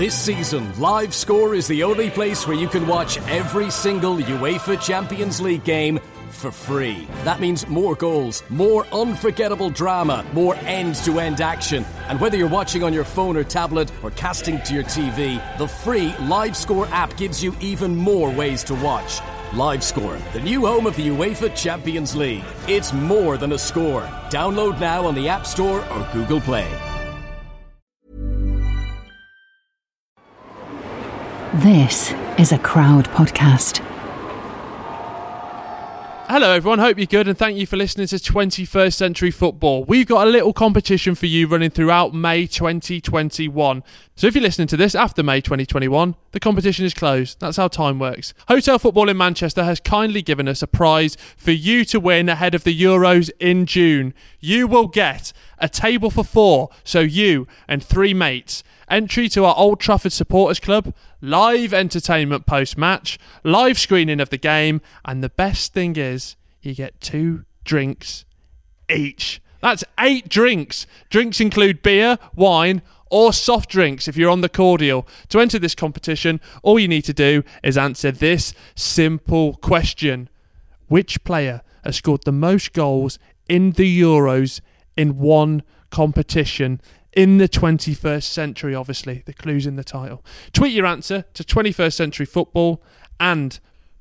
This season, Live Score is the only place where you can watch every single UEFA Champions League game for free. That means more goals, more unforgettable drama, more end to end action. And whether you're watching on your phone or tablet or casting to your TV, the free Live Score app gives you even more ways to watch. Live Score, the new home of the UEFA Champions League. It's more than a score. Download now on the App Store or Google Play. This is a crowd podcast. Hello, everyone. Hope you're good, and thank you for listening to 21st Century Football. We've got a little competition for you running throughout May 2021. So, if you're listening to this after May 2021, the competition is closed. That's how time works. Hotel Football in Manchester has kindly given us a prize for you to win ahead of the Euros in June. You will get a table for four, so you and three mates entry to our Old Trafford Supporters Club, live entertainment post match, live screening of the game, and the best thing is you get two drinks each. That's eight drinks. Drinks include beer, wine, or soft drinks if you're on the cordial. To enter this competition, all you need to do is answer this simple question Which player has scored the most goals in the Euros in one competition? in the 21st century, obviously. The clue's in the title. Tweet your answer to 21st Century Football and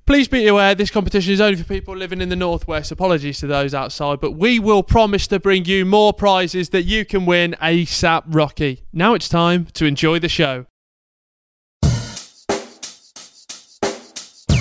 please be aware this competition is only for people living in the Northwest. Apologies to those outside, but we will promise to bring you more prizes that you can win ASAP Rocky. Now it's time to enjoy the show.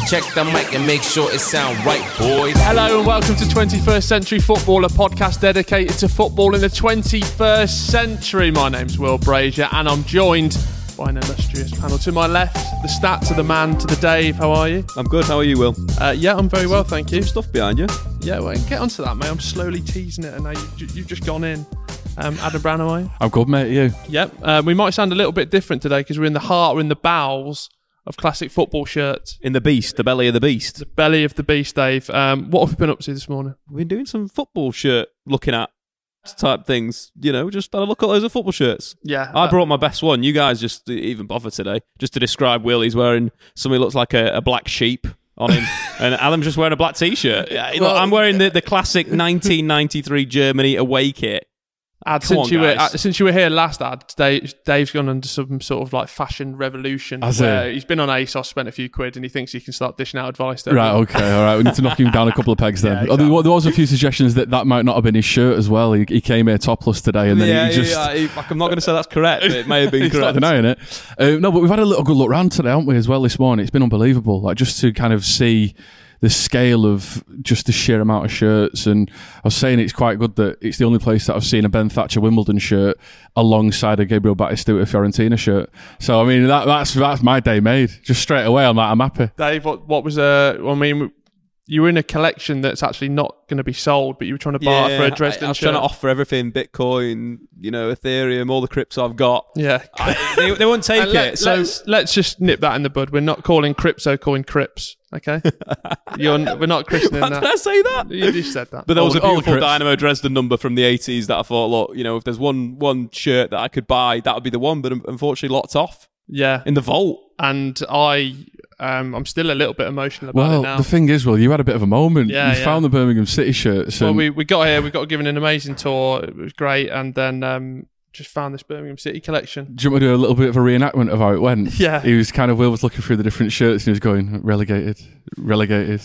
Check the mic and make sure it sound right, boys. Hello and welcome to 21st Century Football, a podcast dedicated to football in the 21st century. My name's Will Brazier and I'm joined by an illustrious panel. To my left, the stat to the man to the Dave. How are you? I'm good. How are you, Will? Uh, yeah, I'm very well, thank you. Some stuff behind you. Yeah, well, get onto that, mate. I'm slowly teasing it and now you've, you've just gone in. Um, Adam Brown, how are you? I'm good, mate. You? Yep. Uh, we might sound a little bit different today because we're in the heart, we're in the bowels of classic football shirts. In the beast, the belly of the beast. The belly of the beast, Dave. Um, what have we been up to this morning? We've been doing some football shirt looking at type things. You know, just had a look at those of football shirts. Yeah. I uh, brought my best one. You guys just even bother today. Just to describe Will, he's wearing something looks like a, a black sheep on him. and Alan's just wearing a black t-shirt. Yeah, look, I'm wearing the, the classic 1993 Germany away kit. Ad, Come since on, you were uh, since you were here last, Ad, Dave, Dave's gone under some sort of like fashion revolution. Has where he? He's been on ASOS, spent a few quid, and he thinks he can start dishing out advice. Right, okay, all right. We need to knock him down a couple of pegs then. Yeah, Oh, there, was a few suggestions that that might not have been his shirt as well. He, he came here topless today, and then yeah, he just. yeah, yeah, like, I'm not going to say that's correct, but it may have been He's not correct. denying it. Uh, no, but we've had a little good look round today, haven't we, as well this morning? It's been unbelievable. Like, just to kind of see the scale of just the sheer amount of shirts. And I was saying it's quite good that it's the only place that I've seen a Ben Thatcher Wimbledon shirt alongside a Gabriel Batistuta Fiorentina shirt. So, I mean, that, that's that's my day made. Just straight away, I'm like, I'm happy. Dave, what what was uh? I mean, you were in a collection that's actually not going to be sold, but you were trying to buy it for a Dresden I, I was shirt. trying to offer everything Bitcoin, you know, Ethereum, all the crypts I've got. yeah. I- they, they won't take And let, it. So let's let's just nip that in the bud. We're not calling crypto coin Crips, okay? You're, we're not christening Why did I that. say that? You just said that. But there was a All the beautiful Dynamo Dresden number from the 80s that I thought, look, you know, if there's one one shirt that I could buy, that would be the one. But unfortunately, locked off yeah, in the vault. and I um, I'm still a little bit emotional about it Well, now. the thing is, well, you had a bit of a moment. Yeah, you yeah. found the Birmingham City shirts. well, we we got here, we got given an amazing tour. It was great, and then um, just found this Birmingham City collection. Do you want me to do a little bit of a reenactment of how it went? Yeah. He was kind of, Will was looking through the different shirts and he was going, relegated, relegated,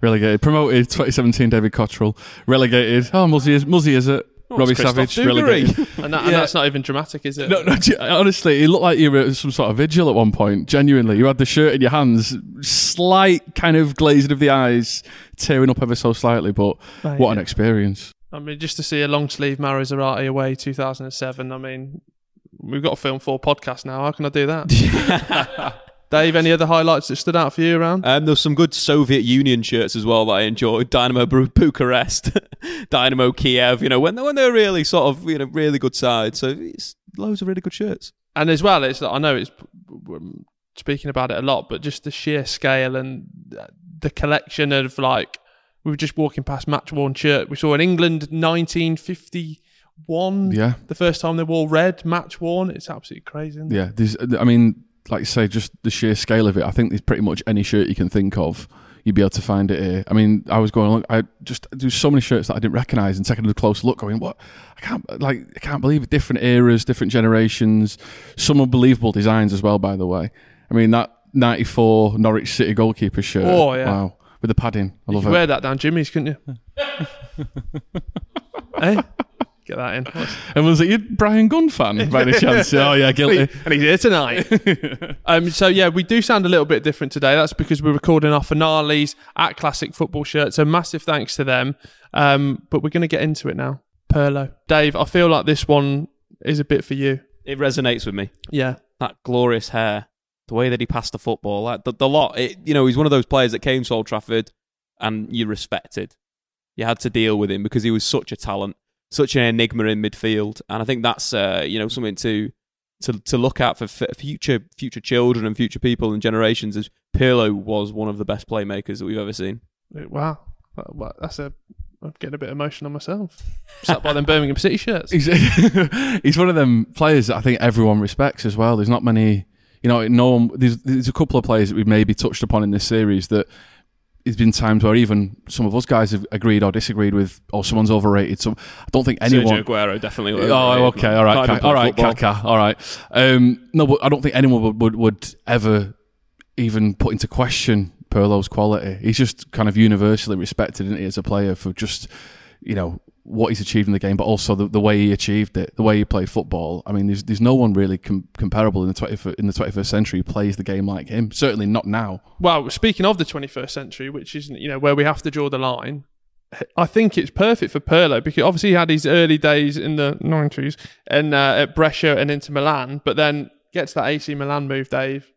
relegated, promoted, 2017 David Cotterill, relegated, oh, Muzzy is, Muzzy is it? Robbie Savage, Dugarry. relegated. And, that, and Yeah. that's not even dramatic, is it? No, no, ge- honestly, it looked like you were at some sort of vigil at one point. Genuinely, you had the shirt in your hands, slight kind of glazing of the eyes, tearing up ever so slightly, but Right, what an experience. I mean, just to see a long sleeve Mauro Zarate away 2007. I mean, we've got a film for podcast now. How can I do that? Dave, any other highlights that stood out for you around? Um, there's some good Soviet Union shirts as well that I enjoyed. Dynamo Bucharest, Dynamo Kiev. You know when they when they're really sort of you know really good side. So it's loads of really good shirts. and as well, it's I know it's we're speaking about it a lot, but just the sheer scale and the collection of like we were just walking past match worn shirt. We saw in England one. Yeah. The first time they wore red, match worn. It's absolutely crazy. Isn't it? Yeah, there's, I mean, like you say, just the sheer scale of it. I think there's pretty much any shirt you can think of, you'd be able to find it here. I mean, I was going, along I just there's so many shirts that I didn't recognise, and taking a close look, going, what? I can't like, I can't believe it. Different eras, different generations, some unbelievable designs as well. By the way, I mean that '94 Norwich City goalkeeper shirt. Oh, yeah. wow, with the padding, I You love could it. wear that down Jimmy's, couldn't you? hey, eh? Get that in. And was it you, Bryan Gunn fan by any chance? oh yeah, guilty. and he's here tonight. um, so yeah, we do sound a little bit different today. That's because we're recording our finales at Classic Football Shirt. So massive thanks to them. Um, but we're going to get into it now. Pirlo, Dave, I feel like this one is a bit for you. It resonates with me. Yeah, That glorious hair, the way that he passed the football, like the, the lot. It, you know, he's one of those players that came to Old Trafford and you respected. You had to deal with him because he was such a talent, such an enigma in midfield, and I think that's uh, you know something to to to look at for f- future future children and future people and generations. As Pirlo was one of the best playmakers that we've ever seen. wow, Well, well, that's a. I'm getting a bit emotional myself. Sat by them Birmingham City shirts. He's, he's one of them players that I think everyone respects as well. There's not many, you know, no one. There's, there's a couple of players that we've maybe touched upon in this series that there's been times where even some of us guys have agreed or disagreed with, or someone's overrated. So I don't think anyone. Sergio Aguero definitely. Oh, okay, all right, Ka- all right, Kaka, all right. Um, no, but I don't think anyone would, would, would ever even put into question Pirlo's quality. He's just kind of universally respected isn't he, as a player for just, you know, what he's achieved in the game, but also the, the way he achieved it, the way he played football. I mean, there's there's no one really com- comparable in the 20th, in the 21st century who plays the game like him. Certainly not now. Well, speaking of the 21st century, which is you know where we have to draw the line, I think it's perfect for Pirlo because obviously he had his early days in the 90s and uh, at Brescia and Inter Milan, but then gets that AC Milan move, Dave,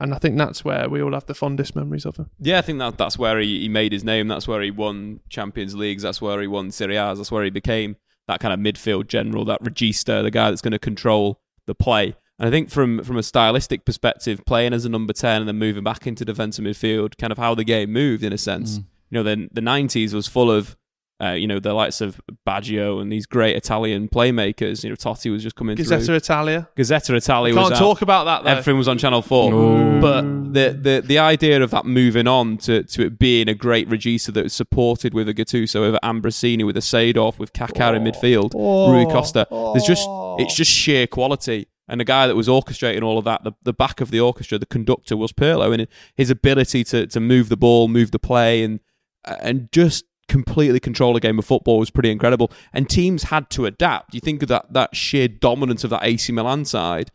and I think that's where we all have the fondest memories of him. Yeah, I think that that's where he, he made his name. That's where he won Champions Leagues. That's where he won Serie A's. That's where he became that kind of midfield general, that regista, the guy that's going to control the play. And I think from from a stylistic perspective, playing as a number ten and then moving back into defensive midfield, kind of how the game moved in a sense. Mm. You know, then the '90s was full of. Uh, you know the likes of Baggio and these great Italian playmakers. You know Totti was just coming Gazzetta through. Italia. Gazzetta Italia Can't was out. talk about that though. Everything was on Channel Four, Ooh. but the, the the idea of that moving on to, to it being a great regista that was supported with a Gattuso, with Ambrosini, with a Seedorf, with Kaká in midfield, Rui Costa. There's just it's just sheer quality. And the guy that was orchestrating all of that, the, the back of the orchestra, the conductor was Pirlo, and his ability to to move the ball, move the play, and and just completely control a game of football was pretty incredible. And teams had to adapt. You think of that that sheer dominance of that AC Milan side.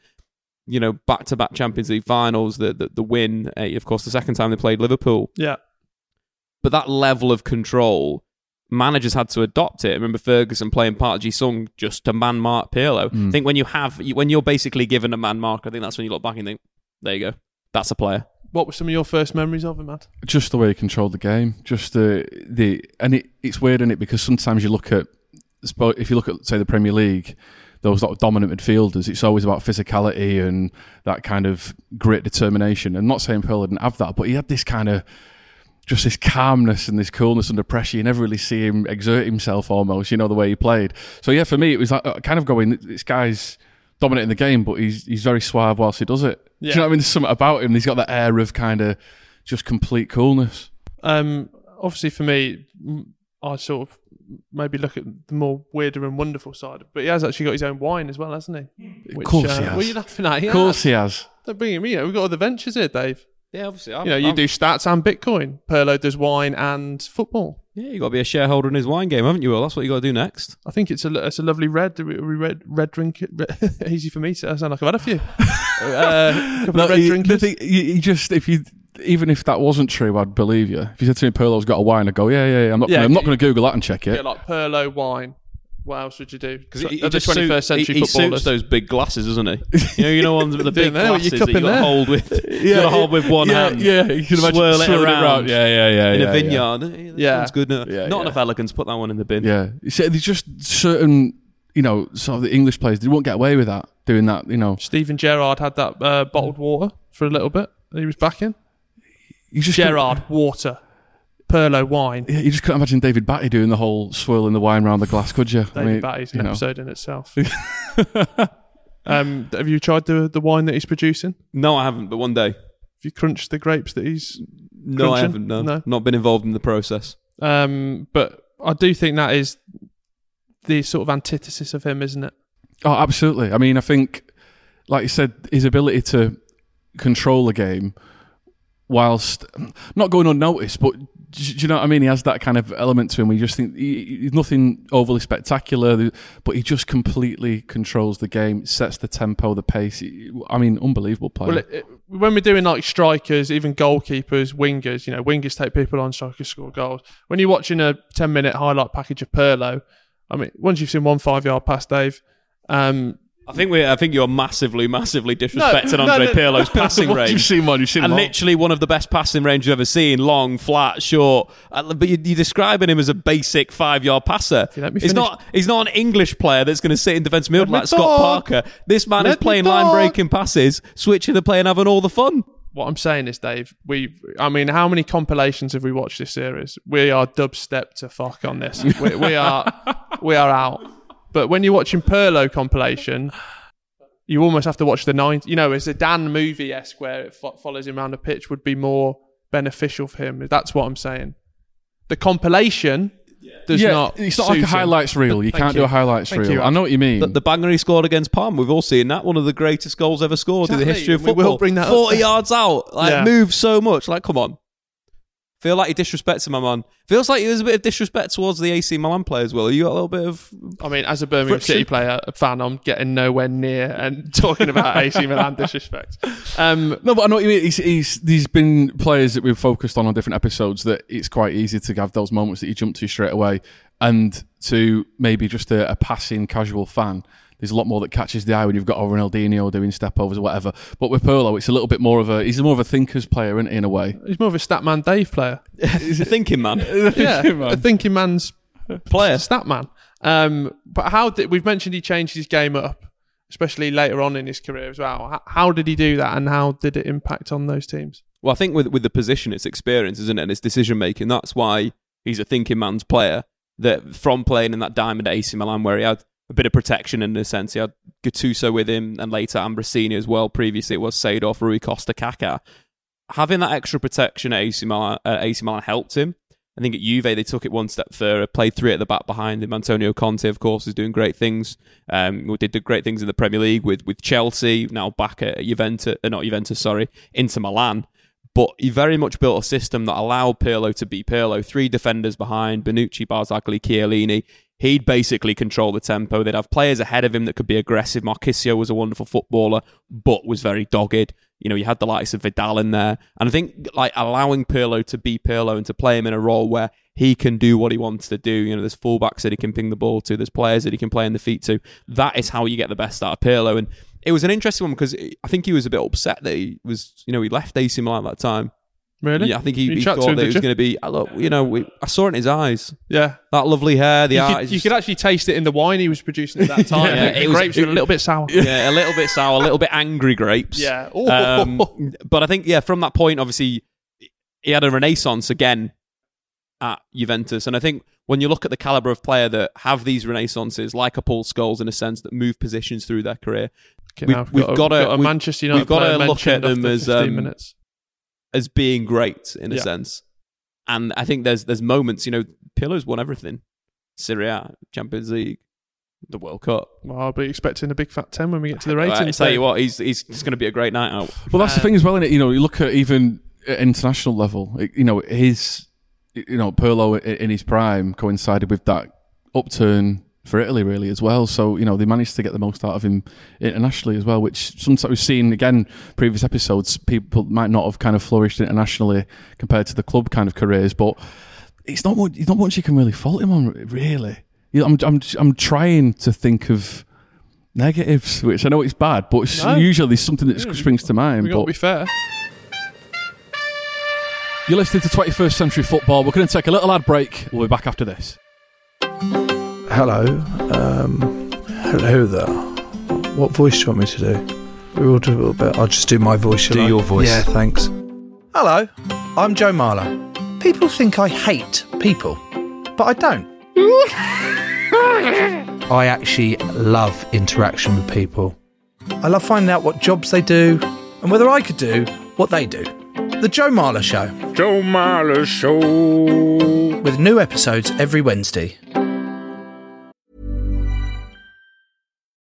You know, back to back Champions League finals, the the, the win. Uh, of course, the second time they played Liverpool. yeah, But that level of control, managers had to adopt it. I remember Ferguson playing Park Ji Sung just to man mark Pirlo. I think when you have when you're basically given a man mark, I think that's when you look back and think, there you go, that's a player. What were some of your first memories of him, Matt? just the way he controlled the game. Just the the and it, it's weird, is it? Because sometimes you look at if you look at say the Premier League, those sort of dominant midfielders, it's always about physicality and that kind of grit, determination. I'm not saying Pearl didn't have that, but he had this kind of just this calmness and this coolness under pressure. You never really see him exert himself almost, you know, the way he played. So yeah, for me, it was like, uh, kind of going, this guy's dominating the game, but he's he's very suave whilst he does it. Do you know what I mean? There's something about him. He's got that air of kind of just complete coolness. Um, obviously, for me, I sort of maybe look at the more weirder and wonderful side, but he has actually got his own wine as well, hasn't he? Of course he has. What are you laughing at? He Of course has. he has. Don't bring. You know, we've got other ventures here, Dave. Yeah, obviously. You know, you do stats and Bitcoin. Pirlo does wine and football. Yeah, you got to be a shareholder in his wine game, haven't you? Well, that's what you got to do next. I think it's a it's a lovely red. We we red red drink. Easy for me to sound like I've had a few. uh, couple of red you, drinkers. the thing, you, you just if you even if that wasn't true, I'd believe you. If you said to me, "Pirlo's got a wine," I'd go, "Yeah, yeah, yeah." I'm not. Yeah, gonna, I'm not going to Google that and check Yeah, it. like Pirlo wine. What else would you do? Because So- he, he the suit- 21st century he, he suits those big glasses, doesn't he? You know, you know, ones with the big there glasses that you got hold with. yeah, you got hold with one yeah, hand. Yeah, you can imagine Swirl it swirling around Yeah, yeah, yeah. in yeah, a vineyard. Yeah. yeah, that's good. No, Yeah, Not yeah. enough elegance. Put that one in the bin. Yeah, see, there's just certain, you know, sort of the English players they won't get away with that doing that. You know, Steven Gerrard had that uh, bottled water for a little bit. that He was back in. you just Gerrard water. Pirlo wine. Yeah, you just couldn't imagine David Batty doing the whole swirling the wine around the glass, could you? David Batty's an know. episode in itself. um, have you tried the the wine that he's producing? No, I haven't. But one day. Have you crunched the grapes that he's? No, I haven't. No. No. not been involved in the process. Um, but I do think that is the sort of antithesis of him, isn't it? Oh, absolutely. I mean, I think, like you said, his ability to control the game whilst not going unnoticed, but do you know what I mean? He has that kind of element to him. you just think he, he's nothing overly spectacular, but he just completely controls the game, sets the tempo, the pace. I mean, unbelievable player. Well, it, it- when we're doing like strikers, even goalkeepers, wingers, you know, wingers take people on, strikers score goals. When you're watching a 10 minute highlight package of Pirlo, I mean, once you've seen one five yard pass, Dave, um, I think we. I think you're massively, massively disrespecting no, Andre no. Pirlo's passing range. You've seen one. You've seen and one. literally one of the best passing range you've ever seen. Long, flat, short. Uh, But you, you're describing him as a basic five-yard passer. you let me He's not. He's not an English player that's going to sit in defensive Let midfield like Scott talk. Parker. This man is Let me playing line-breaking passes, switching the play, and having all the fun. what I'm saying is, Dave, we, I mean, how many compilations have we watched this series? We are dubstep to fuck on this. we, we are, we are out. But when you're watching Pirlo compilation, you almost have to watch the nine. You know, it's a Dan movie esque where it fo- follows him around the pitch would be more beneficial for him. That's what I'm saying. The compilation does yeah, not. it's not like suit a him. highlights reel. You Thank can't you. do a highlights Thank reel. you, I know what you mean. The, the banger he scored against Palm, we've all seen that. One of the greatest goals ever scored in the history of football. We will bring that up. 40 yards out. Like, Yeah. moves so much. Like, come on. Feel like he disrespects him, my man. Feels like there's a bit of disrespect towards the AC Milan players, Will. You got a little bit of. I mean, as a Birmingham Friction. City player, a fan, I'm getting nowhere near and talking about AC Milan disrespect. Um, No, but I know what you mean. He's, he's, there's been players that we've focused on on different episodes that it's quite easy to have those moments that you jump to straight away, and to maybe just a, a passing casual fan. There's a lot more that catches the eye when you've got a Ronaldinho doing step overs or whatever. But with Pirlo, it's a little bit more of a he's more of a thinker's player isn't he, in a way. he's more of a Statman Dave player. He's a thinking man. yeah, a thinking man's Player. stat man. Um, but how did we've mentioned he changed his game up, especially later on in his career as well. How, how did he do that, and how did it impact on those teams? Well, I think with with the position, it's experience, isn't it? And it's decision making. That's why he's a thinking man's player. That from playing in that diamond at AC Milan, where he had a bit of protection in a sense, he had Gattuso with him, and later Ambrosini as well. Previously, it was Seedorf, Rui Costa, Kaká. Having that extra protection at AC Milan, AC Milan helped him. I think at Juve they took it one step further, played three at the back behind him. Antonio Conte, of course, is doing great things. Um, did the great things in the Premier League with with Chelsea, now back at Juventus, uh, not Juventus, sorry, Inter Milan. But he very much built a system that allowed Pirlo to be Pirlo. Three defenders behind, Bonucci, Barzagli, Chiellini. He'd basically control the tempo. They'd have players ahead of him that could be aggressive. Marchisio was a wonderful footballer, but was very dogged. You know, you had the likes of Vidal in there. And I think like allowing Pirlo to be Pirlo and to play him in a role where he can do what he wants to do. You know, there's fullbacks that he can ping the ball to, there's players that he can play in the feet to. That is how you get the best out of Pirlo. And it was an interesting one because I think he was a bit upset that he was, you know, he left AC Milan at that time. Really? Yeah, I think he, You he chat to thought him, that it did was you? going to be. I look, you know, we, I saw it in his eyes. Yeah. That lovely hair, the You eyes. could, you could actually taste it in the wine he was producing at that time. Yeah, the it was- grapes were a little bit sour. yeah, a little bit sour, a little bit angry grapes. Yeah. Um, but I think, yeah, from that point, obviously, he had a renaissance again at Juventus. And I think when you look at the caliber of player that have these renaissances, like a Paul Scholes in a sense, that move positions through their career, Okay, we've- now we've got, a, we've- Manchester United we've gotta player look mentioned at them after as, 15 um, minutes. As being great in a Yeah. sense. And I think there's there's moments, you know, Pirlo's won everything. Serie A, Champions League, the World Cup. Well, I'll be expecting a big fat 10 when we get to the I ratings. tell you what, he's he's it's going to be a great night out. Well, that's the Uh, thing as well, is it? You know, you look at even at international level. it- You know, his, you know, Pirlo in his prime coincided with that upturn for Italy, really, as well. So you know, they managed to get the most out of him internationally as well. Which sometimes we've seen again previous episodes. People might not have kind of flourished internationally compared to the club kind of careers, but it's not much. It's not much you can really fault him on, really. You know, I'm, I'm, I'm trying to think of negatives, which I know it's bad, but it's No. usually something that Yeah, springs to mind. got to But be fair. you're listening to 21st Century Football. We're going to take a little ad break. We'll be back after this. Hello. Um, hello there. What voice do you want me to do? We will do a little bit. I'll just do my voice. shall Do I? your voice. Yeah, thanks. Hello. I'm Joe Marler. People think I hate people, but I don't. I actually love interaction with people. I love finding out what jobs they do and whether I could do what they do. The Joe Marler Show. Joe Marler Show. With new episodes every Wednesday.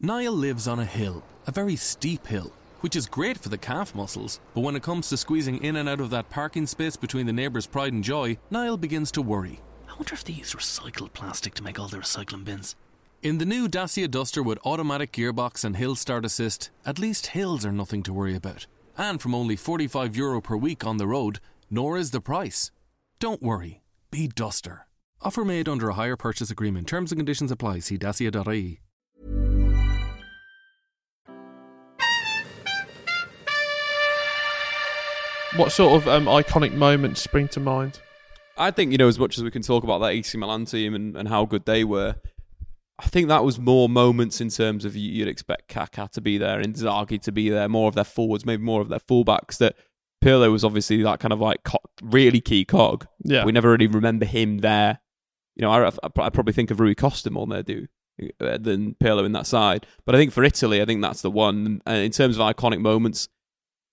Niall lives on a hill, a very steep hill, which is great for the calf muscles, but when it comes to squeezing in and out of that parking space between the neighbours' pride and joy, Niall begins to worry. I wonder if they use recycled plastic to make all the recycling bins. In the new Dacia Duster with automatic gearbox and hill start assist, at least hills are nothing to worry about. And from only 45 euro per week on the road, nor is the price. Don't worry, be Duster. Offer made under a hire purchase agreement. Terms and conditions apply. See dacia.ie. What sort of um, iconic moments spring to mind? I think, you know, as much as we can talk about that AC Milan team and, and how good they were, I think that was more moments in terms of you- you'd expect Kaká to be there, Inzaghi to be there, more of their forwards, maybe more of their fullbacks. That Pirlo was obviously that kind of like co- really key cog. Yeah. we never really remember him there. You know, I, I probably think of Rui Costa more than I do uh, than Pirlo in that side. But I think for Italy, I think that's the one. And in terms of iconic moments,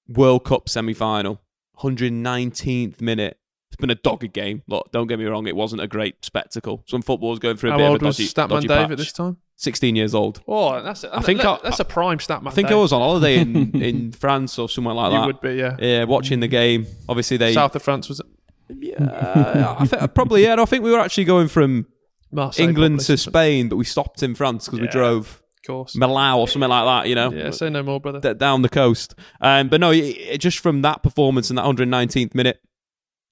World Cup semi final, 119th minute. It's been a dogged game. Look, don't get me wrong, it wasn't a great spectacle. Some football's going through a How bit old of a was dodgy, Statman dodgy Dave patch. at this time? 16 years old. Oh, that's a, I think I- that's a prime Statman. I think I was on holiday in, in France or somewhere like that. You that. would be, yeah. Yeah, watching the game. Obviously, they. South of France was it? Yeah, I think probably. Yeah, I think we were actually going from Marseille, England probably, to Spain, but we stopped in France because we Yeah, drove course. Milan or something like that. You know, Yeah, say no more, brother. d- down the coast. Um, but no, it, it- just from that performance in that 119th minute,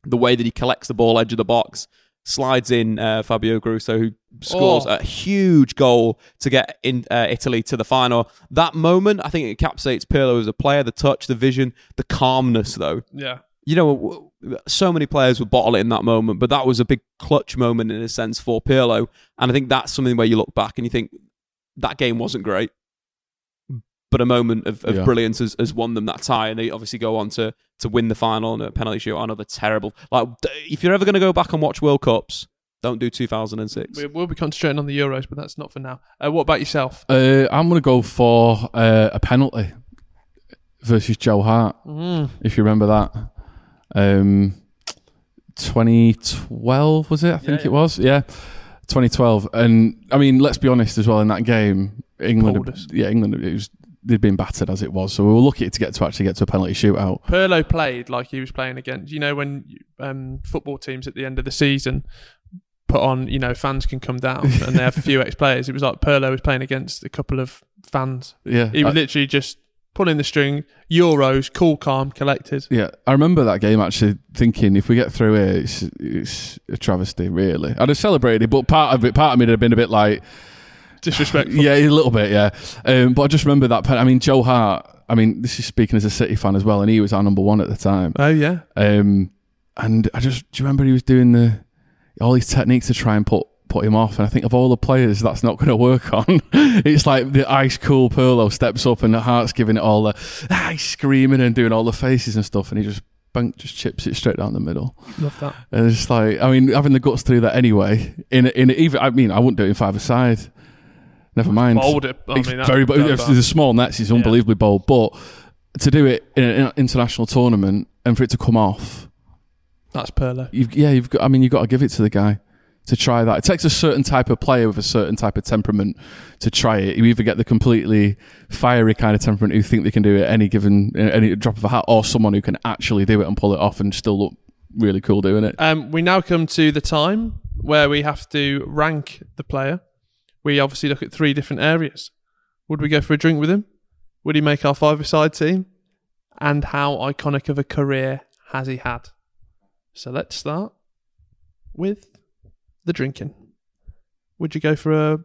the way that he collects the ball edge of the box, slides in uh, Fabio Grosso, who scores Oh. a huge goal to get in uh, Italy to the final. That moment, I think it encapsulates Pirlo as a player. The touch, the vision, the calmness, though. Yeah. You know, so many players would bottle it in that moment, but that was a big clutch moment in a sense for Pirlo. And I think that's something where you look back and you think that game wasn't great, but a moment of, of Yeah. brilliance has, has won them that tie, and they obviously go on to to win the final and a penalty shootout. Another terrible. Like, if you're ever going to go back and watch World Cups, don't do 2006. We- We'll be concentrating on the Euros, but that's not for now. Uh, what about yourself? Uh, I'm going to go for uh, a penalty versus Joe Hart, Mm. if you remember that. Um, 2012 was it? I think yeah. it was. Yeah, 2012. And I mean, let's be honest as well. In that game, England, yeah, England, it was they'd been battered as it was, so we were lucky to get to actually get to a penalty shootout. Pirlo played like he was playing against. You know when um, football teams at the end of the season put on, you know, fans can come down and they have a few ex-players. It was like Pirlo was playing against a couple of fans. Yeah, He was I- literally just pulling the string. Euros, cool, calm, collected. Yeah, I remember that game actually thinking if we get through here, it's, it's a travesty, really. I'd have celebrated, but part of it, part of me would have been a bit like disrespectful. yeah, a little bit, yeah. Um, but I just remember that. pen- I mean, Joe Hart. I mean, this is speaking as a City fan as well, and he was our number one at the time. Oh yeah, Um, and I just do you remember he was doing the all these techniques to try and put put him off. And I think of all the players, that's not going to work on. it's like the ice cool Pirlo steps up, and the heart's giving it all the ah, he's screaming and doing all the faces and stuff, and he just bang, just chips it straight down the middle. love that. And it's like, I mean, having the guts to do that anyway. In in even, I mean, I wouldn't do it in five aside. Never mind. Bold it. I mean, that- very bold. there's a small nets, it's unbelievably bold. But to do it in an international tournament and for it to come off, That's Pirlo. you've, yeah, you've got. I mean, you've got to give it to the guy to try that. It takes a certain type of player with a certain type of temperament to try it. You either get the completely fiery kind of temperament who think they can do it any given any drop of a hat, or someone who can actually do it and pull it off and still look really cool doing it. Um, we now come to the time where we have to rank the player. We obviously look at three different areas. Would we go for a drink with him? Would he make our five-a-side team? And how iconic of a career has he had? So let's start with the drinking. Would you go for a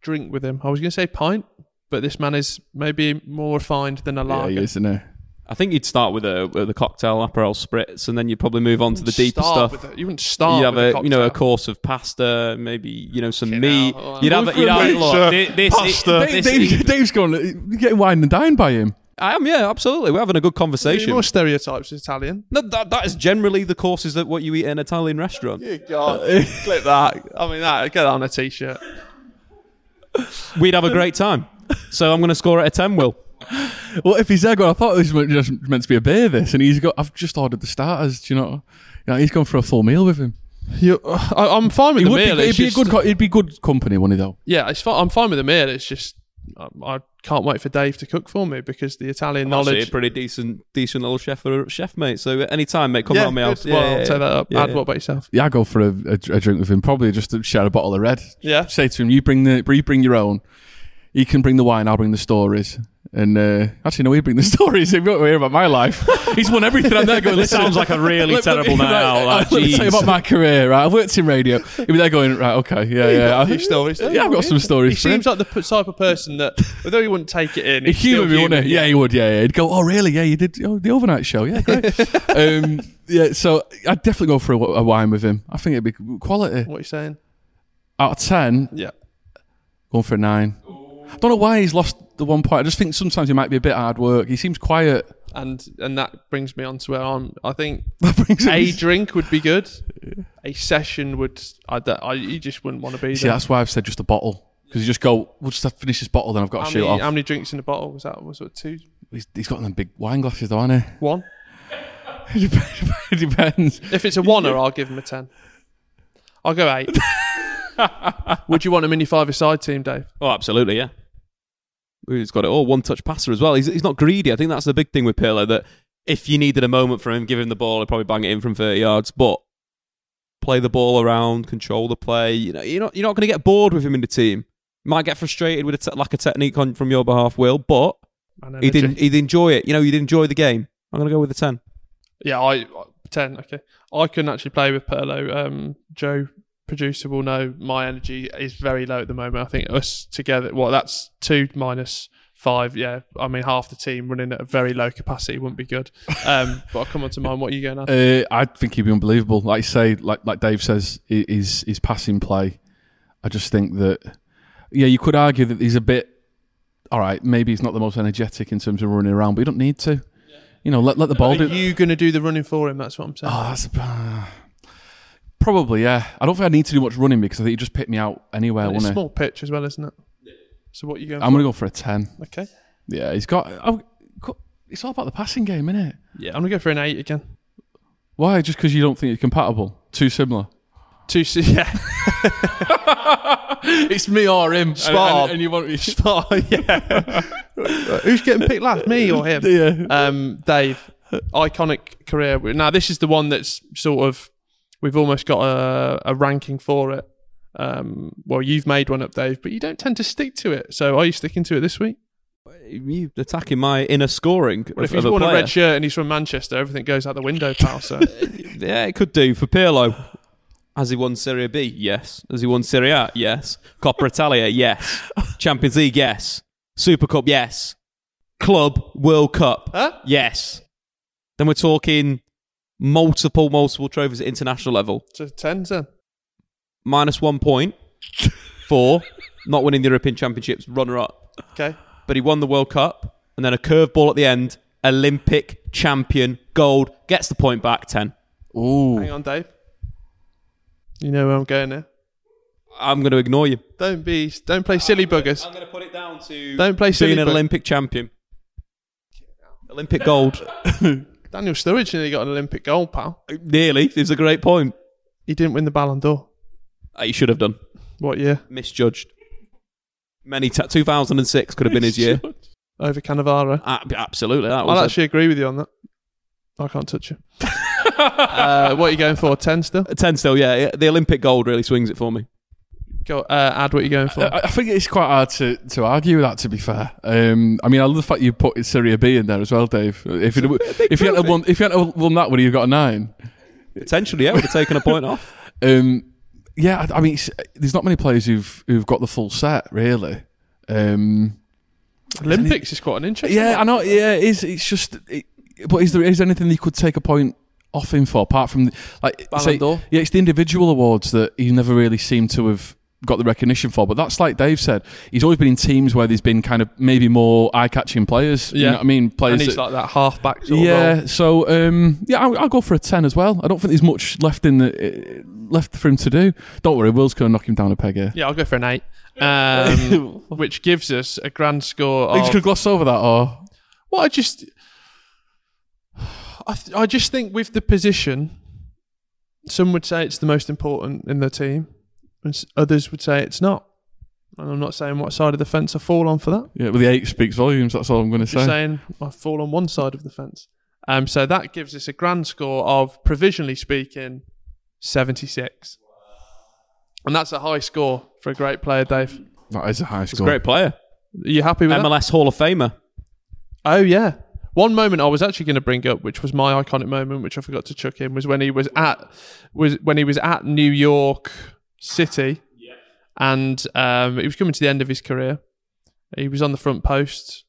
drink with him? I was going to say pint, but this man is maybe more refined than a Yeah, lager. he is, isn't he? I think you'd start with a with a cocktail Aperol spritz, and then you'd probably move on to the deeper stuff. a- you wouldn't start You'd have with a a, you know a course of pasta, maybe you know some Fucking meat. hell. You'd have, you'd have look, thi- this, Dave, this, Dave, Dave's going, you're getting wine and dined by him. I am, yeah, absolutely. We're having a good conversation. More stereotypes Italian. No, that, that is generally the courses that what you eat in an Italian restaurant. God, clip that. I mean, that get that on a t-shirt. We'd have a great time. So I'm going to score it a 10, Will. Well, if he's there going, I thought this was just meant to be a beer, this, and he's got, I've just ordered the starters, do you know? You know, he's gone for a full meal with him. You, I, I'm fine with He the would meal. be, it's he'd, be a good, co- he'd be good company, wouldn't he, though? Yeah, it's fine. I'm fine with the meal. It's just I, I can't wait for Dave to cook for me because the Italian I'm actually knowledge. a pretty decent, decent little chef, or chef mate. So uh, anytime, mate, come yeah, round my good. house. Well, Yeah, I'll yeah, take that up. yeah, Add yeah. what about yourself? Yeah, I go for a, a, a drink with him, probably just to share a bottle of red. Yeah. Say to him, you bring the, you bring your own. He can bring the wine, I'll bring the stories. And uh, actually, no, we bring the stories. If you want to hear about my life, he's won everything. I'm there going, This sounds like a really let- terrible night right, out, like, let me tell you about my career. Right, I've worked in radio. He'll be there going, right, okay, yeah, You've yeah. got a I- stories. Yeah, I've got some stories. He for him. seems like the type of person that, although he wouldn't take it in, He'd he's humour me, wouldn't he? Yeah, he would. Yeah, yeah. He'd go, "Oh, really? Yeah, you did oh, the overnight show. Yeah, great." um, yeah, so I'd definitely go for a, a wine with him. I think it'd be quality. What are you saying? Out of ten, Yeah. going for a nine. I don't know why he's lost the one point. I just think sometimes he might be a bit hard work. He seems quiet. And and that brings me on to where I'm. Um, I think brings a me- drink would be good. A session would. I, I you just wouldn't want to be See, there. that's why I've said just a bottle because you just go, "We'll just have to finish this bottle, then I've got how to shoot many, off." how many drinks in a bottle was that? Was it two? He's, he's got them big wine glasses, though, hasn't he? One. it depends. If it's a oneer, I'll give him a ten. I'll go eight. Would you want him in your five-a-side team, Dave? Oh, absolutely, yeah. He's got it all. One touch passer as well. He's, he's not greedy. I think that's the big thing with Pirlo that if you needed a moment for him, give him the ball, he'd probably bang it in from 30 yards. But play the ball around, control the play. You know, you're not, you're not going to get bored with him in the team. Might get frustrated with a te- lack of technique on, from your behalf, Will, but he didn't. He'd enjoy it. You know, he'd enjoy the game. I'm going to go with a 10. Yeah, I ten. Okay, I couldn't actually play with Pirlo. Um, Joe, producer, will know my energy is very low at the moment. I think us together. Well, that's two minus five. Yeah, I mean half the team running at a very low capacity wouldn't be good. Um, but I'll come on to mine. What are you going on? Uh, I think he'd be unbelievable. Like you say, like like Dave says, his his passing play. I just think that, yeah, you could argue that he's a bit. All right, maybe he's not the most energetic in terms of running around, but you don't need to. You know, let let the ball Are do. you going to do the running for him? That's what I'm saying. Oh, that's uh, probably yeah. I don't think I need to do much running because I think you just pick me out anywhere, And it's wouldn't small pitch as well, isn't it? So what are you going? I'm gonna go for a ten. Okay. Yeah, he's got. oh, co- It's all about the passing game, isn't it? Yeah, I'm gonna go for an eight again. Why? Just because you don't think it's compatible? Too similar. Two. s- Yeah. it's me or him. Spot and, on. and, and you want Spot on, yeah. Who's getting picked last, me or him? Yeah. Um, Dave, iconic career. Now this is the one that's sort of we've almost got a, a ranking for it. Um, well, you've made one up, Dave, but you don't tend to stick to it. So are you sticking to it this week? You attacking my inner scoring Well, if he's worn a red shirt and he's from Manchester, everything goes out the window, pal. So Yeah, it could do for Pirlo. Has he won Serie B? Yes. Has he won Serie A? Yes. Coppa Italia? Yes. Champions League? Yes. Super Cup? Yes. Club World Cup? Huh? Yes. Then we're talking multiple, multiple trophies at international level. so tens then. Minus one point for not winning the European Championships, runner up. Okay. But he won the World Cup and then a curveball at the end. Olympic champion, gold, gets the point back, 10. Ooh. Hang on, Dave. You know where I'm going here. I'm going to ignore you. Don't be. Don't play silly buggers. I'm going to put it down to Don't play silly being an bug- Olympic champion. Olympic gold. Daniel Sturridge nearly got an Olympic gold, pal. Nearly. It's a great point. He didn't win the Ballon d'Or. Uh, he should have done. What year? Misjudged. Many ta 2006 could have been his year. Over Cannavaro. Ah, absolutely. That was I'll a- actually agree with you on that. I can't touch you. uh, what are you going for? Ten still? 10 still, yeah. The Olympic gold really swings it for me. Go. Uh, add what you're going for. I, I think it's quite hard to, to argue with that. To be fair, um, I mean, I love the fact you put Serie B in there as well, Dave. If you if you hadn't have won if you hadn't won that, would you have got a nine? Potentially, yeah, would have taken a point off. Um, yeah, I, I mean, there's not many players who've who've got the full set really. Um, Olympics is quite an interesting. yeah, one. I know. Yeah, it is. It's just. It, but is there is there anything you could take a point off him for apart from the, like say- Yeah, it's the individual awards that he never really seemed to have got the recognition for. But that's like Dave said. He's always been in teams where there's been kind of maybe more eye catching players. You Yeah. know what I mean? Players. and he's that- like that half back yeah, role. so um, yeah, I'll, I'll go for a ten as well. I don't think there's much left in the uh, left for him to do. Don't worry, Will's going to knock him down a peg here. Yeah, I'll go for an eight, um, which gives us a grand score. You Of, going to gloss over that, or well, I just, I, th- I just think with the position, some would say it's the most important in the team, and others would say it's not. And I'm not saying what side of the fence I fall on for that. yeah, well, the eight speaks volumes. That's all I'm going to Just say. saying I fall on one side of the fence. Um, so that gives us a grand score of, provisionally speaking, 76. And that's a high score for a great player, Dave. That is a high He's a score. great player. Are you happy with that? MLS Hall of Famer. Oh yeah. One moment I was actually going to bring up, which was my iconic moment, which I forgot to chuck in, was when he was at was when he was at New York City, and um, he was coming to the end of his career. He was on the front post,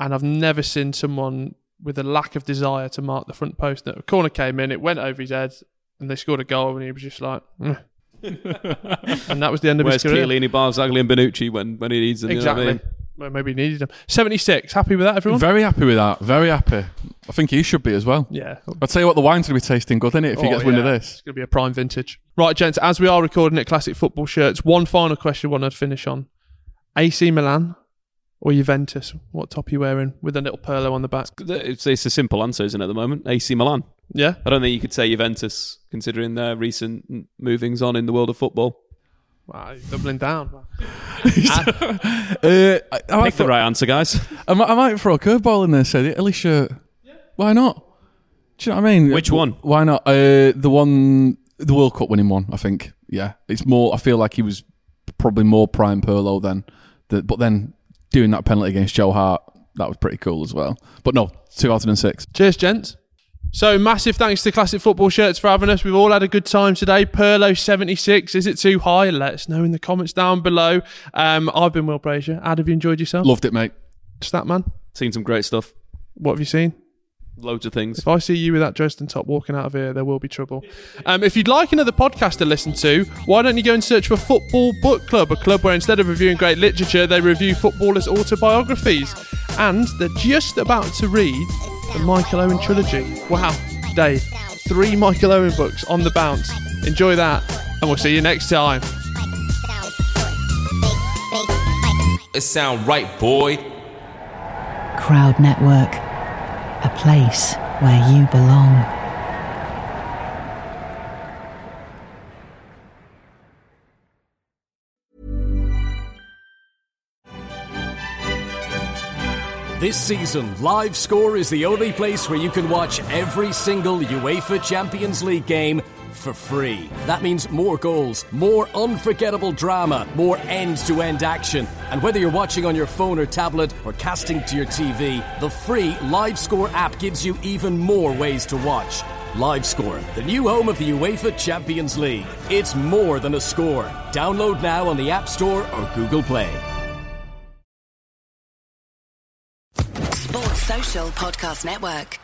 and I've never seen someone with a lack of desire to mark the front post. A corner came in, it went over his head, and they scored a goal, and he was just like, "Mm." and that was the end of Where's his career. Chiellini, Barzagli, and Bonucci when, when he needs them? you know what I exactly. mean? Well, maybe he needed them. Seventy six. Happy with that, everyone? Very happy with that. Very happy. I think he should be as well. yeah. I'll tell you what, the wine's going to be tasting good, isn't it? If he Oh, gets wind of this. It's going to be a prime vintage. Right, gents, as we are recording at Classic Football Shirts, one final question I want to finish on. AC Milan or Juventus? What top are you wearing with a little Pirlo on the back? It's, it's a simple answer, isn't it, at the moment? AC Milan. Yeah? I don't think you could say Juventus, considering their recent movings on in the world of football. Wow, you're doubling down. Uh, I, I, Pick the right answer, guys. I, might, I might throw a curveball in there, said Italy shirt. Why not? Do you know what I mean? Which one? Why not? Uh, the one, the World Cup winning one, I think. Yeah. It's more, I feel like he was probably more prime Pirlo than. The, but then doing that penalty against Joe Hart, that was pretty cool as well. But no, 2006. Cheers, gents. So massive thanks to Classic Football Shirts for having us. We've all had a good time today. Pirlo seventy six. Is it too high? Let us know in the comments down below. Um, I've been Will Brazier. Ad, have you enjoyed yourself? Loved it, mate. Stat man. Seen some great stuff. What have you seen? Loads of things. If I see you with that Dresden top walking out of here, there will be trouble. Um, if you'd like another podcast to listen to, why don't you go and search for Football Book Club, a club where instead of reviewing great literature, they review footballers' autobiographies. And they're just about to read the Michael Owen trilogy. Wow, Dave, three Michael Owen books on the bounce. Enjoy that, and we'll see you next time. It sound right, boy. Crowd Network, a place where you belong. This season, Live Score is the only place where you can watch every single UEFA Champions League game for free. That means more goals, more unforgettable drama, more end to end action. And whether you're watching on your phone or tablet or casting to your TV, the free LiveScore app gives you even more ways to watch. LiveScore, the new home of the UEFA Champions League. It's more than a score. Download now on the App Store or Google Play. Sports Social Podcast Network.